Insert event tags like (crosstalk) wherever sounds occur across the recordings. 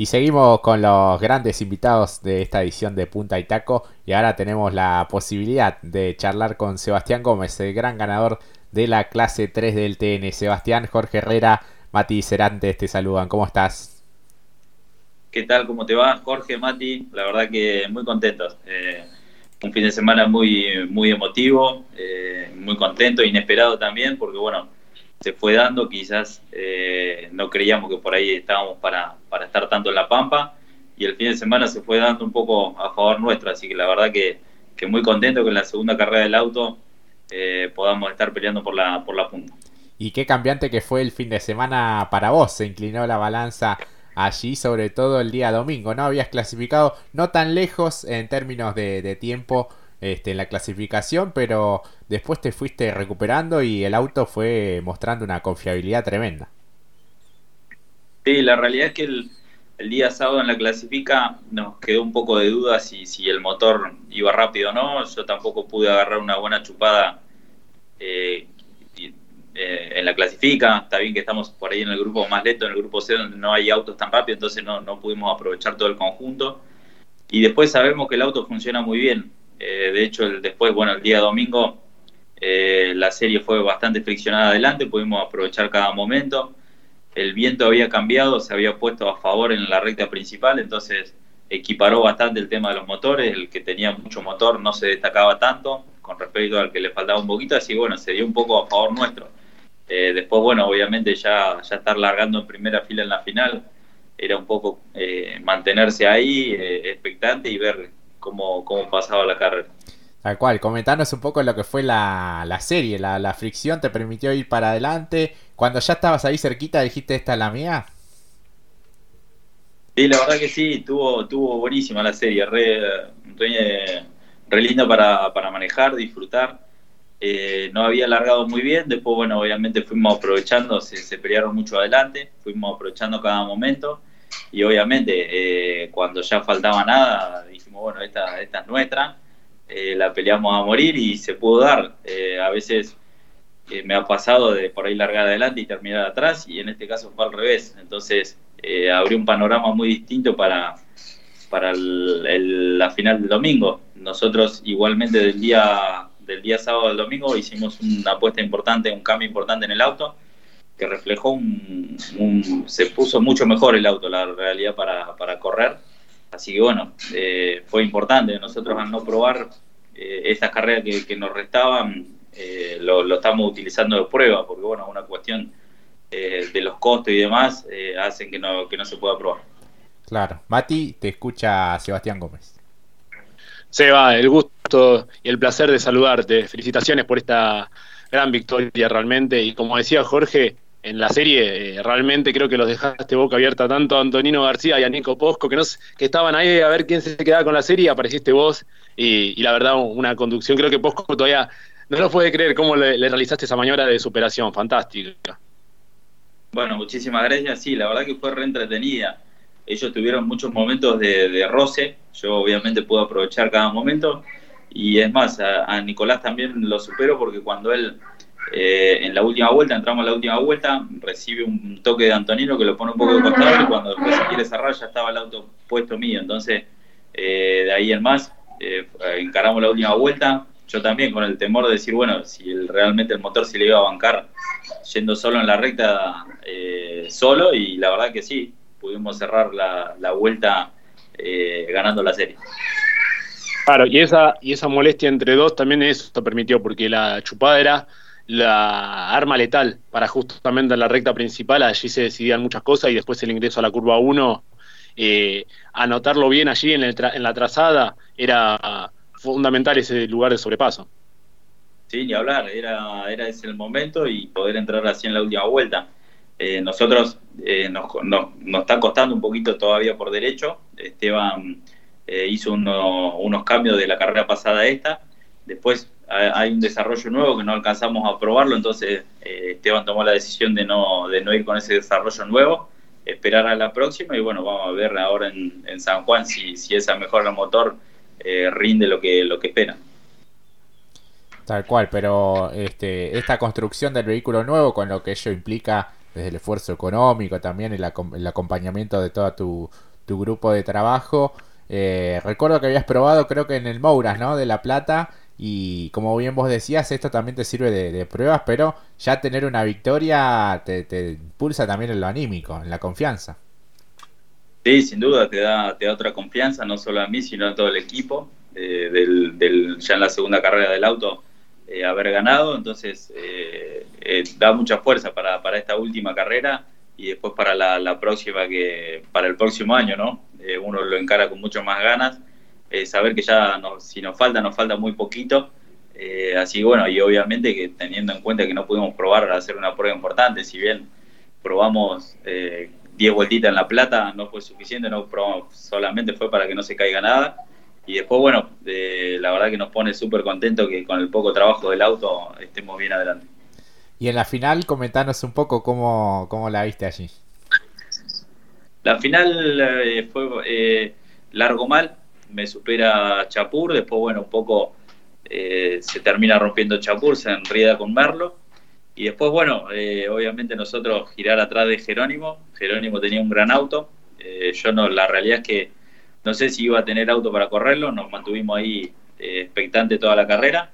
Y seguimos con los grandes invitados de esta edición de Punta y Taco. Y ahora tenemos la posibilidad de charlar con Sebastián Gómez, el gran ganador de la clase 3 del TN. Sebastián, Jorge Herrera, Mati Cerantes te saludan. ¿Cómo estás? ¿Qué tal? ¿Cómo te va, Jorge, Mati? La verdad que muy contentos. Eh, un fin de semana muy, muy emotivo, eh, muy contento, inesperado también, porque bueno, se fue dando, quizás eh, no creíamos que por ahí estábamos para, para estar tanto en La Pampa y el fin de semana se fue dando un poco a favor nuestro, así que la verdad que, que muy contento que en la segunda carrera del auto eh, podamos estar peleando por la, por la punta. Y qué cambiante que fue el fin de semana para vos, se inclinó la balanza allí, sobre todo el día domingo, ¿no? Habías clasificado no tan lejos en términos de, de tiempo este, en la clasificación, pero después te fuiste recuperando y el auto fue mostrando una confiabilidad tremenda. Sí, la realidad es que el, día sábado en la clasifica nos quedó un poco de duda si, si el motor iba rápido o no. Yo tampoco pude agarrar una buena chupada eh, eh, en la clasifica. Está bien que estamos por ahí en el grupo más lento, en el grupo C, donde no hay autos tan rápidos, entonces no, no pudimos aprovechar todo el conjunto. Y después sabemos que el auto funciona muy bien. Eh, de hecho, el, después, bueno, el día domingo eh, la serie fue bastante friccionada adelante, pudimos aprovechar cada momento. El viento había cambiado, se había puesto a favor en la recta principal, entonces equiparó bastante el tema de los motores. El que tenía mucho motor no se destacaba tanto con respecto al que le faltaba un poquito, así bueno, se dio un poco a favor nuestro. Eh, después, bueno, obviamente ya, ya estar largando en primera fila en la final era un poco mantenerse ahí expectante y ver cómo, cómo pasaba la carrera. Tal cual, comentanos un poco lo que fue la, la serie, la, fricción te permitió ir para adelante. Cuando ya estabas ahí cerquita, dijiste, esta es la mía. Sí, la verdad que sí, tuvo, tuvo buenísima la serie, re, re, re linda para, para, manejar, disfrutar. Eh, no había alargado muy bien, después, bueno, obviamente fuimos aprovechando, se, se pelearon mucho adelante, fuimos aprovechando cada momento y obviamente eh, cuando ya faltaba nada dijimos, bueno, esta, esta es nuestra, eh, la peleamos a morir y se pudo dar. Eh, a veces eh, me ha pasado de por ahí largar adelante y terminar atrás y en este caso fue al revés. Entonces eh, abrió un panorama muy distinto para, para el, la final del domingo. Nosotros igualmente del día, del día sábado al domingo hicimos una apuesta importante, un cambio importante en el auto que reflejó un, un, se puso mucho mejor el auto, la realidad, para, para correr. Así que bueno, eh, fue importante. Nosotros al no probar eh, esas carreras que, que nos restaban, eh, lo, lo, estamos utilizando de prueba, porque bueno, una cuestión eh, de los costos y demás hacen que no, que no se pueda probar. Claro. Mati, te escucha Sebastián Gómez. Seba, el gusto y el placer de saludarte. Felicitaciones por esta gran victoria realmente. Y como decía Jorge, en la serie eh, realmente creo que los dejaste boca abierta tanto a Antonino García y a Nico Posco que, no, que estaban ahí a ver quién se quedaba con la serie apareciste vos. Y, y la verdad una conducción creo que Posco todavía no lo puede creer cómo le, realizaste esa maniobra de superación fantástica. Bueno muchísimas gracias. Sí la verdad que fue re entretenida ellos tuvieron muchos momentos de, de roce. Yo obviamente pude aprovechar cada momento. Y es más a Nicolás también lo supero porque cuando él eh, en la última vuelta, entramos en la última vuelta, recibe un toque de Antonino que lo pone un poco de costado y cuando después se quiere cerrar ya estaba el auto puesto mío. Entonces, eh, de ahí en más, eh, encaramos la última vuelta. Yo también con el temor de decir, bueno, si realmente el motor se le iba a bancar yendo solo en la recta, solo, y la verdad que sí, pudimos cerrar la, la vuelta ganando la serie. Claro, y esa, y esa molestia entre dos también eso permitió, porque la chupada era la arma letal para justamente en la recta principal, allí se decidían muchas cosas y después el ingreso a la curva 1, eh, anotarlo bien allí en, el tra en, la trazada era fundamental ese lugar de sobrepaso. Sí, ni hablar, era, era ese el momento y poder entrar así en la última vuelta. Eh, nosotros eh, nos, nos, nos, está costando un poquito todavía por derecho, Esteban hizo uno, unos cambios de la carrera pasada a esta, después hay un desarrollo nuevo que no alcanzamos a probarlo, entonces eh, Esteban tomó la decisión de no, de no ir con ese desarrollo nuevo, esperar a la próxima y bueno, vamos a ver ahora en, en San Juan si, si esa mejora motor eh, rinde lo que, lo que espera. Tal cual, pero este, esta construcción del vehículo nuevo con lo que ello implica desde el esfuerzo económico, también el, acompañamiento de toda tu, tu grupo de trabajo. Eh, recuerdo que habías probado, creo que en el Mouras, ¿no? De La Plata. Y como bien vos decías, esto también te sirve de, pruebas, pero ya tener una victoria te, te, impulsa también en lo anímico, en la confianza. Sí, sin duda, te da, te da otra confianza, no solo a mí, sino a todo el equipo. Eh, del, ya en la segunda carrera del auto, eh, haber ganado, entonces eh, da mucha fuerza para, para, esta última carrera y después para la, la próxima, que para el próximo año, ¿no? uno lo encara con mucho más ganas eh, saber que ya si nos falta, nos falta muy poquito. Eh, así bueno, y obviamente que teniendo en cuenta que no pudimos probar hacer una prueba importante, si bien probamos 10 eh, vueltitas en La Plata, no fue suficiente, no probamos, solamente fue para que no se caiga nada. Y después, bueno, la verdad que nos pone súper contento que con el poco trabajo del auto estemos bien adelante. Y en la final, comentanos un poco cómo, cómo la viste allí. La final fue largo mal, me supera Chapur, después, bueno, un poco eh, se termina rompiendo Chapur, se enrida con Merlo. Y después, bueno, eh, obviamente nosotros girar atrás de Jerónimo. Jerónimo tenía un gran auto. Eh, yo no, la realidad es que no sé si iba a tener auto para correrlo. Nos mantuvimos ahí expectante toda la carrera.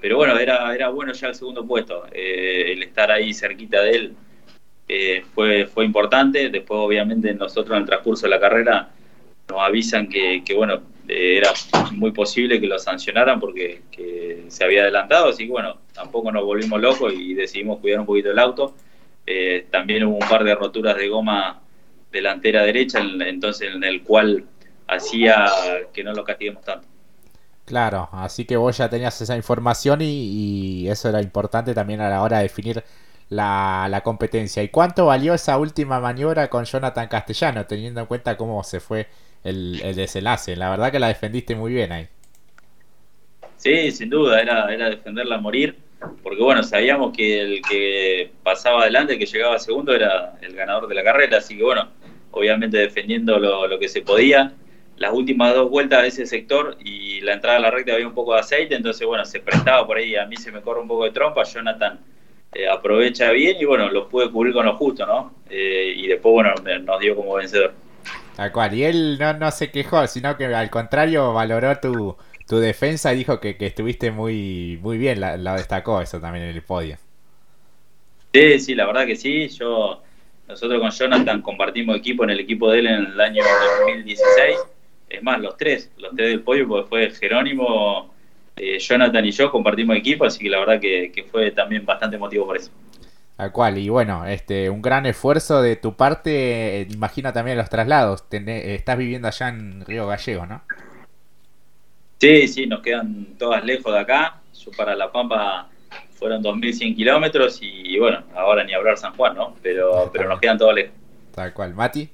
Pero bueno, era, era bueno ya el segundo puesto. el estar ahí cerquita de él fue, fue importante. Después, obviamente, nosotros en el transcurso de la carrera nos avisan que, bueno, era muy posible que lo sancionaran porque se había adelantado, así que bueno, tampoco nos volvimos locos y decidimos cuidar un poquito el auto. Eh, también hubo un par de roturas de goma delantera derecha, entonces en el cual hacía que no lo castiguemos tanto. Claro, así que vos ya tenías esa información y, eso era importante también a la hora de definir la, competencia. ¿Y cuánto valió esa última maniobra con Jonathan Castellano, teniendo en cuenta cómo se fue el, desenlace. La verdad que la defendiste muy bien ahí. Sí, sin duda, era, era defenderla a morir, porque bueno, sabíamos que el que pasaba adelante, el que llegaba segundo, era el ganador de la carrera, así que bueno, obviamente defendiendo lo, lo que se podía. Las últimas dos vueltas de ese sector y la entrada a la recta había un poco de aceite, entonces bueno, se prestaba por ahí, a mí se me corre un poco de trompa, Jonathan eh, aprovecha bien y bueno, lo pude cubrir con lo justo, ¿no? Eh, y después bueno, nos dio como vencedor. Tal cual. Y él no, no se quejó, sino que al contrario valoró tu, tu defensa y dijo que, estuviste muy, muy bien. La, destacó eso también en el podio. Sí, sí, la verdad que sí. Yo, nosotros con Jonathan compartimos equipo en el equipo de él en el año 2016. Es más, los tres, los tres del podio, porque fue Jerónimo, eh, Jonathan y yo compartimos equipo, así que la verdad que, que fue también bastante motivo por eso. Tal cual, y bueno, este, un gran esfuerzo de tu parte, eh, imagino también los traslados, estás viviendo allá en Río Gallego, ¿no? Sí, sí, nos quedan todas lejos de acá, yo para La Pampa fueron 2.100 kilómetros y bueno, ahora ni hablar San Juan, ¿no? Pero, pero nos quedan todos lejos. Tal cual, Mati.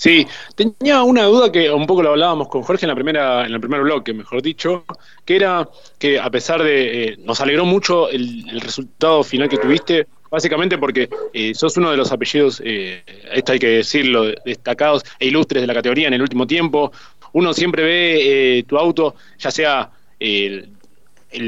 Sí, tenía una duda que un poco lo hablábamos con Jorge en la primera, en el primer bloque, mejor dicho, que era que a pesar de eh, nos alegró mucho el, resultado final que tuviste, básicamente porque eh, sos uno de los apellidos, eh, esto hay que decirlo, destacados e ilustres de la categoría en el último tiempo. Uno siempre ve eh, tu auto, ya sea el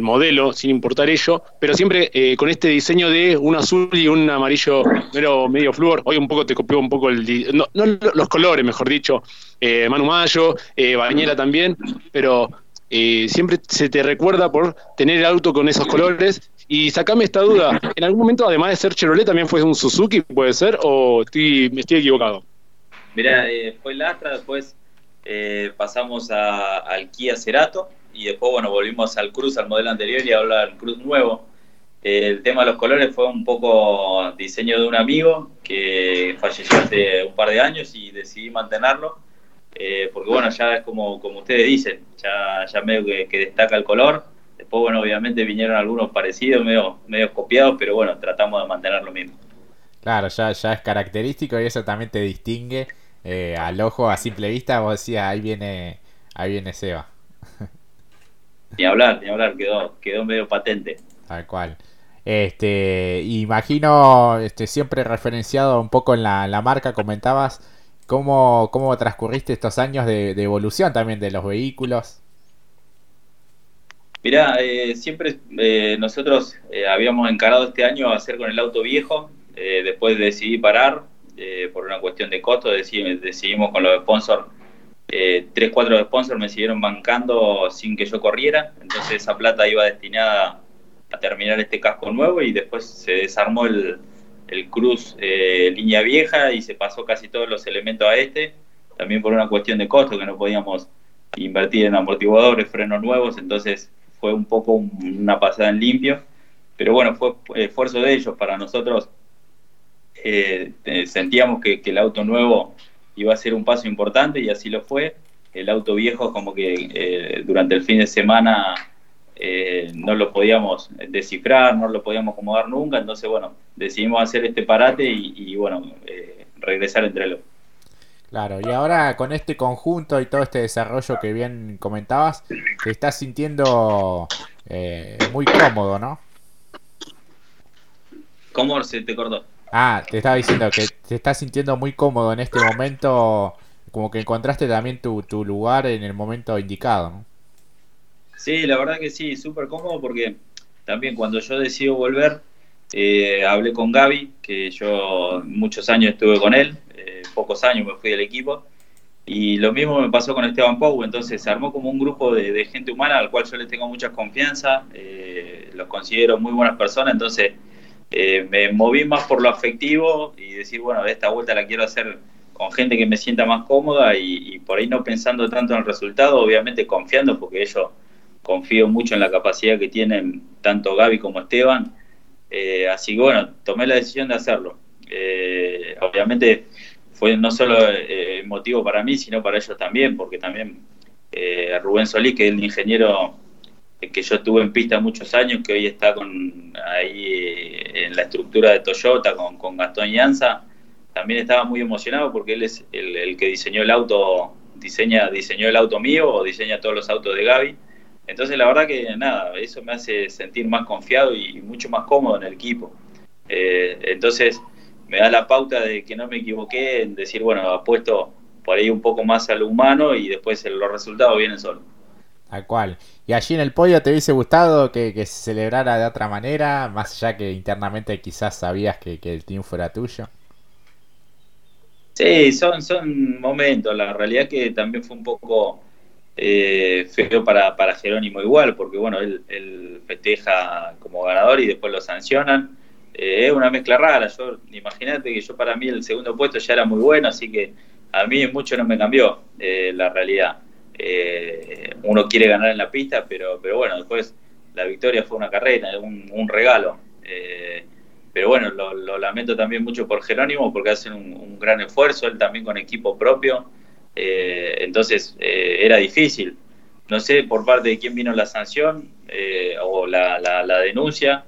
modelo, sin importar ello, pero siempre eh, con este diseño de un azul y un amarillo medio, medio flúor. Hoy un poco te copió un poco el, no, los colores, mejor dicho, eh, Manu Mayo, eh, Bañera también, pero eh, siempre se te recuerda por tener el auto con esos colores. Y sacame esta duda, ¿en algún momento, además de ser Chevrolet, también fue un Suzuki, puede ser? ¿O estoy, me estoy equivocado? Mira, fue el Astra, después pasamos a, al Kia Cerato, y después, bueno, volvimos al Cruz, al modelo anterior y ahora al Cruz nuevo. El tema de los colores fue un poco diseño de un amigo que falleció hace un par de años y decidí mantenerlo. Eh, porque bueno, ya es como, como ustedes dicen, ya, ya medio que, destaca el color. Después, bueno, obviamente vinieron algunos parecidos, medio, medio copiados, pero bueno, tratamos de mantener lo mismo. Claro, ya, ya es característico y eso también te distingue eh, al ojo a simple vista. Vos decías, ahí viene, ahí viene Seba. (laughs) Ni hablar, ni hablar, quedó, quedó medio patente. Tal cual. Este, imagino, este, siempre referenciado un poco en la, la marca, comentabas cómo, cómo transcurriste estos años de, evolución también de los vehículos. Mirá, eh, siempre eh, nosotros eh, habíamos encarado este año hacer con el auto viejo, después decidí parar, eh, por una cuestión de costo, decidimos, con los sponsors, eh, tres, cuatro sponsors me siguieron bancando sin que yo corriera, entonces esa plata iba destinada a terminar este casco nuevo y después se desarmó el, el Cruz eh, línea vieja y se pasó casi todos los elementos a este, también por una cuestión de costo que no podíamos invertir en amortiguadores, frenos nuevos, entonces fue un poco una pasada en limpio, pero bueno, fue esfuerzo de ellos, para nosotros eh, sentíamos que, el auto nuevo iba a ser un paso importante y así lo fue. El auto viejo como que eh, durante el fin de semana no lo podíamos descifrar, no lo podíamos acomodar nunca, entonces bueno, decidimos hacer este parate y, bueno, regresar entre los. Claro, y ahora con este conjunto y todo este desarrollo que bien comentabas, te estás sintiendo muy cómodo, ¿no? ¿Cómo se te cortó? Ah, te estaba diciendo que te estás sintiendo muy cómodo en este momento, como que encontraste también tu, lugar en el momento indicado, ¿no? Sí, la verdad que sí, súper cómodo porque también cuando yo decido volver, eh, hablé con Gaby, que yo muchos años estuve con él, eh, pocos años me fui del equipo, y lo mismo me pasó con Esteban Pou, entonces se armó como un grupo de, gente humana al cual yo le tengo mucha confianza, eh, los considero muy buenas personas, entonces eh, me moví más por lo afectivo y decir, bueno, esta vuelta la quiero hacer con gente que me sienta más cómoda y, por ahí no pensando tanto en el resultado, obviamente confiando, porque ellos confío mucho en la capacidad que tienen tanto Gaby como Esteban. Eh, así que bueno, tomé la decisión de hacerlo. Eh, obviamente fue no solo motivo para mí, sino para ellos también, porque también Rubén Solís, que es el ingeniero que yo tuve en pista muchos años, que hoy está con ahí eh, en la estructura de Toyota con, con Gastón Llanza, también estaba muy emocionado porque él es el, que diseñó el auto, diseña, diseñó el auto mío o diseña todos los autos de Gaby. Entonces la verdad que nada, eso me hace sentir más confiado y mucho más cómodo en el equipo. Eh, entonces me da la pauta de que no me equivoqué en decir, bueno, apuesto por ahí un poco más a lo humano y después los resultados vienen solos. Tal cual. ¿Y allí en el podio te hubiese gustado que, se celebrara de otra manera? Más allá que internamente quizás sabías que, el team fuera tuyo. Sí, son, son momentos. La realidad que también fue un poco eh, feo para, para Jerónimo igual, porque bueno, él, festeja como ganador y después lo sancionan. Eh, es una mezcla rara. Yo Imagínate que yo para mí el segundo puesto ya era muy bueno, así que a mí mucho no me cambió eh, la realidad. Eh, uno quiere ganar en la pista, pero, bueno, después la victoria fue una carrera, un, regalo. Eh, pero bueno, lo, lamento también mucho por Jerónimo porque hacen un, gran esfuerzo, él también con equipo propio. Eh, entonces era difícil. No sé por parte de quién vino la sanción o la, la, denuncia.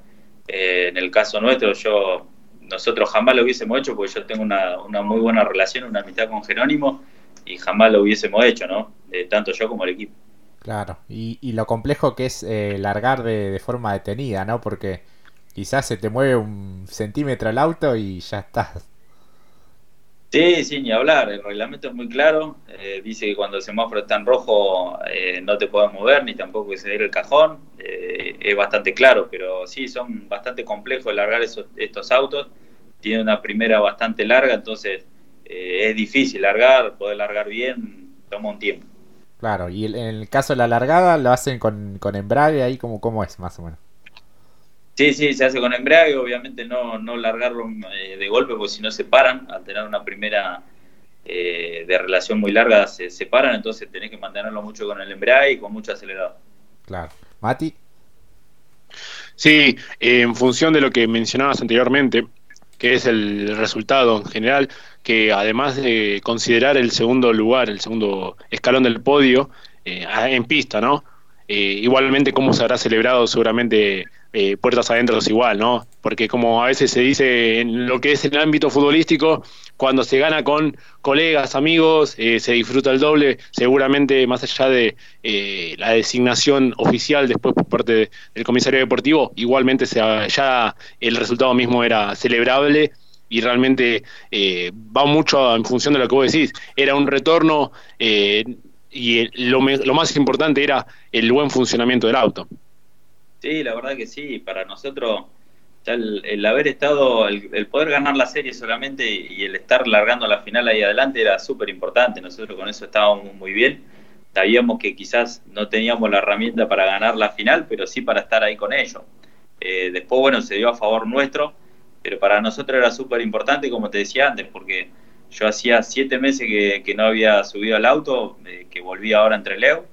en el caso nuestro, yo nosotros jamás lo hubiésemos hecho porque yo tengo una, una muy buena relación, una amistad con Jerónimo y jamás lo hubiésemos hecho, ¿no? tanto yo como el equipo. Claro, y, y lo complejo que es eh, largar de, forma detenida, ¿no? Porque quizás se te mueve un centímetro el auto y ya estás. Sí, sí, ni hablar. El reglamento es muy claro. Eh, dice que cuando el semáforo está en rojo eh, no te puedes mover ni tampoco exceder el cajón. es bastante claro, pero sí, son bastante complejos largar esos, estos autos. Tiene una primera bastante larga, entonces es difícil largar, poder largar bien, toma un tiempo. Claro, y en el caso de la largada lo hacen con, con embrague ahí, como cómo es más o menos? Sí, sí, se hace con embrague, obviamente no, no largarlo eh, de golpe porque si no se paran, al tener una primera eh, de relación muy larga se separan, entonces tenés que mantenerlo mucho con el embrague y con mucho acelerador. Claro. Mati. Sí, en función de lo que mencionabas anteriormente, que es el resultado en general, que además de considerar el segundo lugar, el segundo escalón del podio eh, en pista, ¿no? Eh, igualmente cómo se habrá celebrado seguramente eh, puertas adentro es igual, ¿no? Porque como a veces se dice en lo que es el ámbito futbolístico, cuando se gana con colegas, amigos, se disfruta el doble, seguramente más allá de la designación oficial después por parte del comisario deportivo, igualmente se, ya el resultado mismo era celebrable y realmente eh, va mucho en función de lo que vos decís. Era un retorno eh, y lo, más importante era el buen funcionamiento del auto. Sí, la verdad que sí. Para nosotros ya el, haber estado, el, poder ganar la serie solamente y el estar largando la final ahí adelante era súper importante. Nosotros con eso estábamos muy bien. Sabíamos que quizás no teníamos la herramienta para ganar la final, pero sí para estar ahí con ellos. Eh, después, bueno, se dio a favor nuestro, pero para nosotros era súper importante, como te decía antes, porque yo hacía siete meses que, no había subido al auto, eh, que volví ahora entre Leo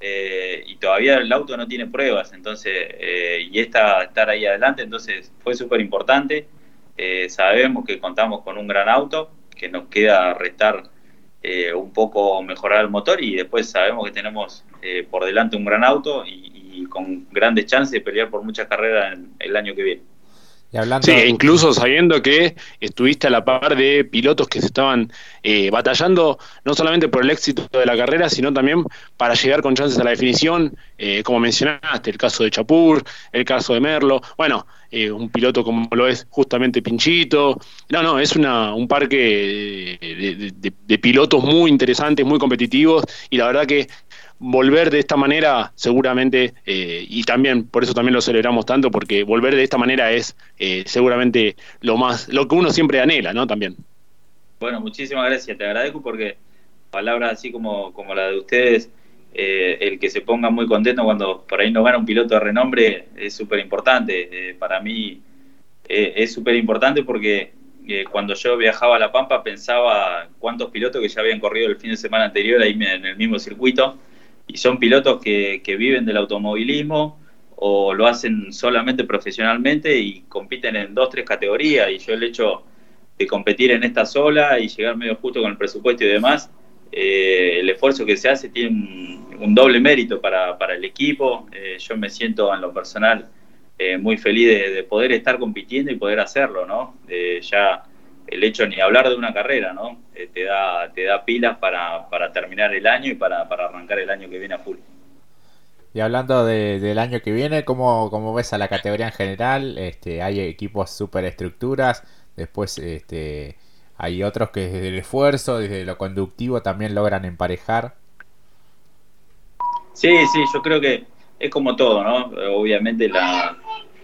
eh, y todavía el auto no tiene pruebas, entonces, eh, y esta, estar ahí adelante, entonces fue súper importante. Eh, sabemos que contamos con un gran auto, que nos queda restar un poco mejorar el motor y después sabemos que tenemos por delante un gran auto y, con grandes chances de pelear por muchas carreras el año que viene sí, incluso sabiendo que estuviste a la par de pilotos que se estaban eh, batallando, no solamente por el éxito de la carrera, sino también para llegar con chances a la definición, eh, como mencionaste, el caso de Chapur, el caso de Merlo, bueno, eh, un piloto como lo es justamente Pinchito, no, no, es una, un parque de pilotos muy interesantes, muy competitivos, y la verdad que volver de esta manera seguramente, eh, y también por eso también lo celebramos tanto, porque volver de esta manera es eh, seguramente lo más, lo que uno siempre anhela, ¿no? También. Bueno, muchísimas gracias, te agradezco porque palabras así como, como la de ustedes, eh, el que se ponga muy contento cuando por ahí no gana un piloto de renombre es súper importante. para mí es súper importante porque cuando yo viajaba a La Pampa pensaba cuántos pilotos que ya habían corrido el fin de semana anterior ahí en el mismo circuito y son pilotos que, viven del automovilismo o lo hacen solamente profesionalmente y compiten en dos, tres categorías. Y yo el hecho de competir en esta sola y llegar medio justo con el presupuesto y demás, eh, el esfuerzo que se hace tiene un, doble mérito para, el equipo. Eh, yo me siento en lo personal eh, muy feliz de, de, poder estar compitiendo y poder hacerlo, ¿no? ya el hecho ni hablar de una carrera, ¿no? Eh, te, da, te da pilas para, para terminar el año y para, arrancar el año que viene a full. Y hablando del año que viene, ¿cómo, ¿cómo, ves a la categoría en general? Este, hay equipos super estructuras, después este, hay otros que desde el esfuerzo, desde lo conductivo también logran emparejar. Sí, sí, yo creo que es como todo, ¿no? Obviamente la,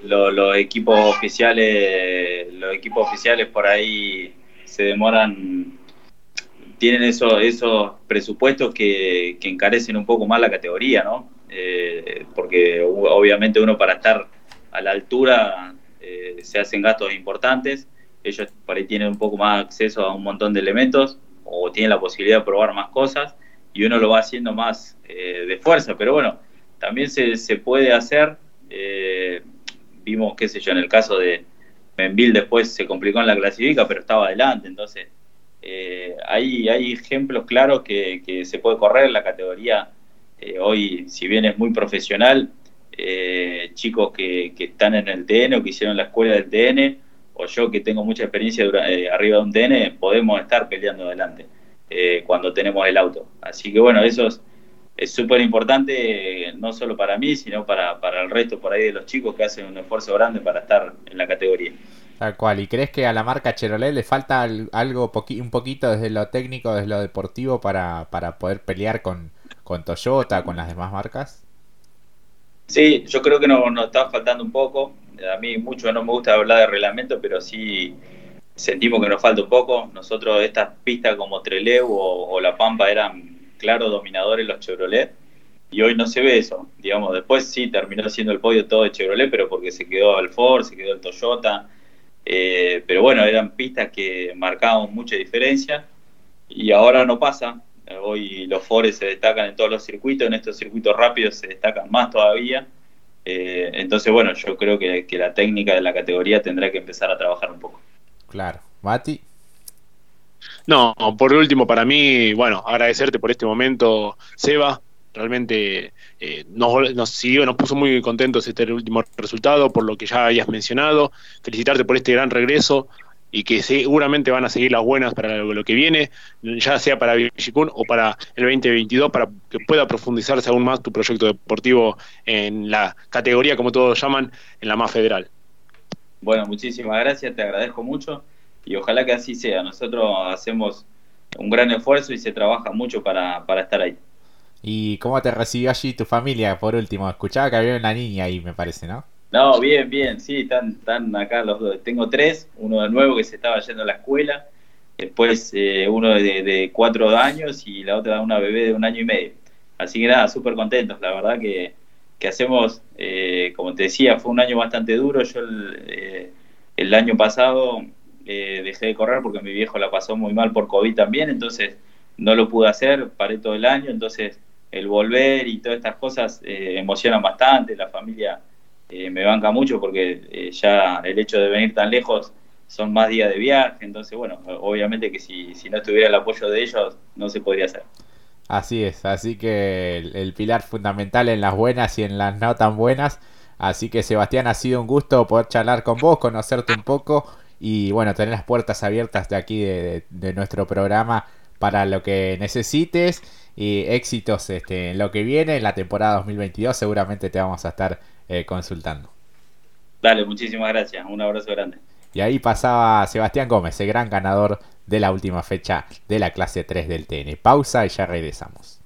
los equipos oficiales, los equipos oficiales por ahí se demoran, tienen esos, esos presupuestos que, encarecen un poco más la categoría, ¿no? Eh, porque obviamente uno para estar a la altura eh, se hacen gastos importantes, ellos por ahí tienen un poco más acceso a un montón de elementos o tienen la posibilidad de probar más cosas y uno lo va haciendo más eh, de fuerza, pero bueno, también se, se puede hacer vimos, qué sé yo, en el caso de Menville después se complicó en la clasifica, pero estaba adelante, entonces eh, hay, hay ejemplos claros que, se puede correr, la categoría eh, hoy, si bien es muy profesional, eh, chicos que, están en el TN o que hicieron la escuela del TN, o yo que tengo mucha experiencia arriba de un TN, podemos estar peleando adelante cuando tenemos el auto. Así que bueno, eso es súper importante, no solo para mí, sino para, para el resto por ahí de los chicos que hacen un esfuerzo grande para estar en la categoría. Tal cual, ¿y crees que a la marca Chevrolet le falta algo un poquito desde lo técnico, desde lo deportivo para, para poder pelear con, con Toyota, con las demás marcas? Sí, yo creo que nos no está faltando un poco. A mí mucho no me gusta hablar de reglamento, pero sí sentimos que nos falta un poco. Nosotros estas pistas como Trelew o La Pampa eran claro dominadores los Chevrolet. Y hoy no se ve eso. Digamos, después sí terminó siendo el podio todo de Chevrolet, pero porque se quedó el Ford, se quedó el Toyota. Eh, pero bueno, eran pistas que marcaban mucha diferencia. Y ahora no pasa. Hoy los Ford se destacan en todos los circuitos, en estos circuitos rápidos se destacan más todavía. Eh, entonces, bueno, yo creo que, la técnica de la categoría tendrá que empezar a trabajar un poco. Claro. Mati. No, por último, para mí, bueno, agradecerte por este momento, Seba. Realmente eh, nos, nos siguió, nos puso muy contentos este último resultado, por lo que ya habías mencionado. Felicitarte por este gran regreso y que seguramente van a seguir las buenas para lo, que viene, ya sea para Villicún o para el 2022, para que pueda profundizarse aún más tu proyecto deportivo en la categoría, como todos llaman, en la más federal. Bueno, muchísimas gracias, te agradezco mucho y ojalá que así sea. Nosotros hacemos un gran esfuerzo y se trabaja mucho para, para estar ahí. ¿Y cómo te recibió allí tu familia, por último? Escuchaba que había una niña ahí, me parece, ¿no? No, bien, bien, sí, están, están acá los dos. Tengo tres, uno de nuevo que se estaba yendo a la escuela, después eh, uno de, cuatro años y la otra una bebé de un año y medio. Así que nada, súper contentos, la verdad que, que hacemos, eh, como te decía, fue un año bastante duro. Yo el, eh, el año pasado dejé de correr porque mi viejo la pasó muy mal por COVID también, entonces no lo pude hacer, paré todo el año, entonces el volver y todas estas cosas emocionan bastante, la familia eh, me banca mucho porque eh, ya el hecho de venir tan lejos son más días de viaje, entonces bueno, obviamente que si, si no estuviera el apoyo de ellos no se podría hacer. Así es, así que el, pilar fundamental en las buenas y en las no tan buenas. Así que Sebastián, ha sido un gusto poder charlar con vos, conocerte un poco y bueno, tener las puertas abiertas de aquí de, nuestro programa para lo que necesites y éxitos este, en lo que viene, en la temporada 2022 seguramente te vamos a estar eh, consultando. Dale, muchísimas gracias. Un abrazo grande. Y ahí pasaba Sebastián Gómez, el gran ganador de la última fecha de la clase 3 del TN. Pausa y ya regresamos.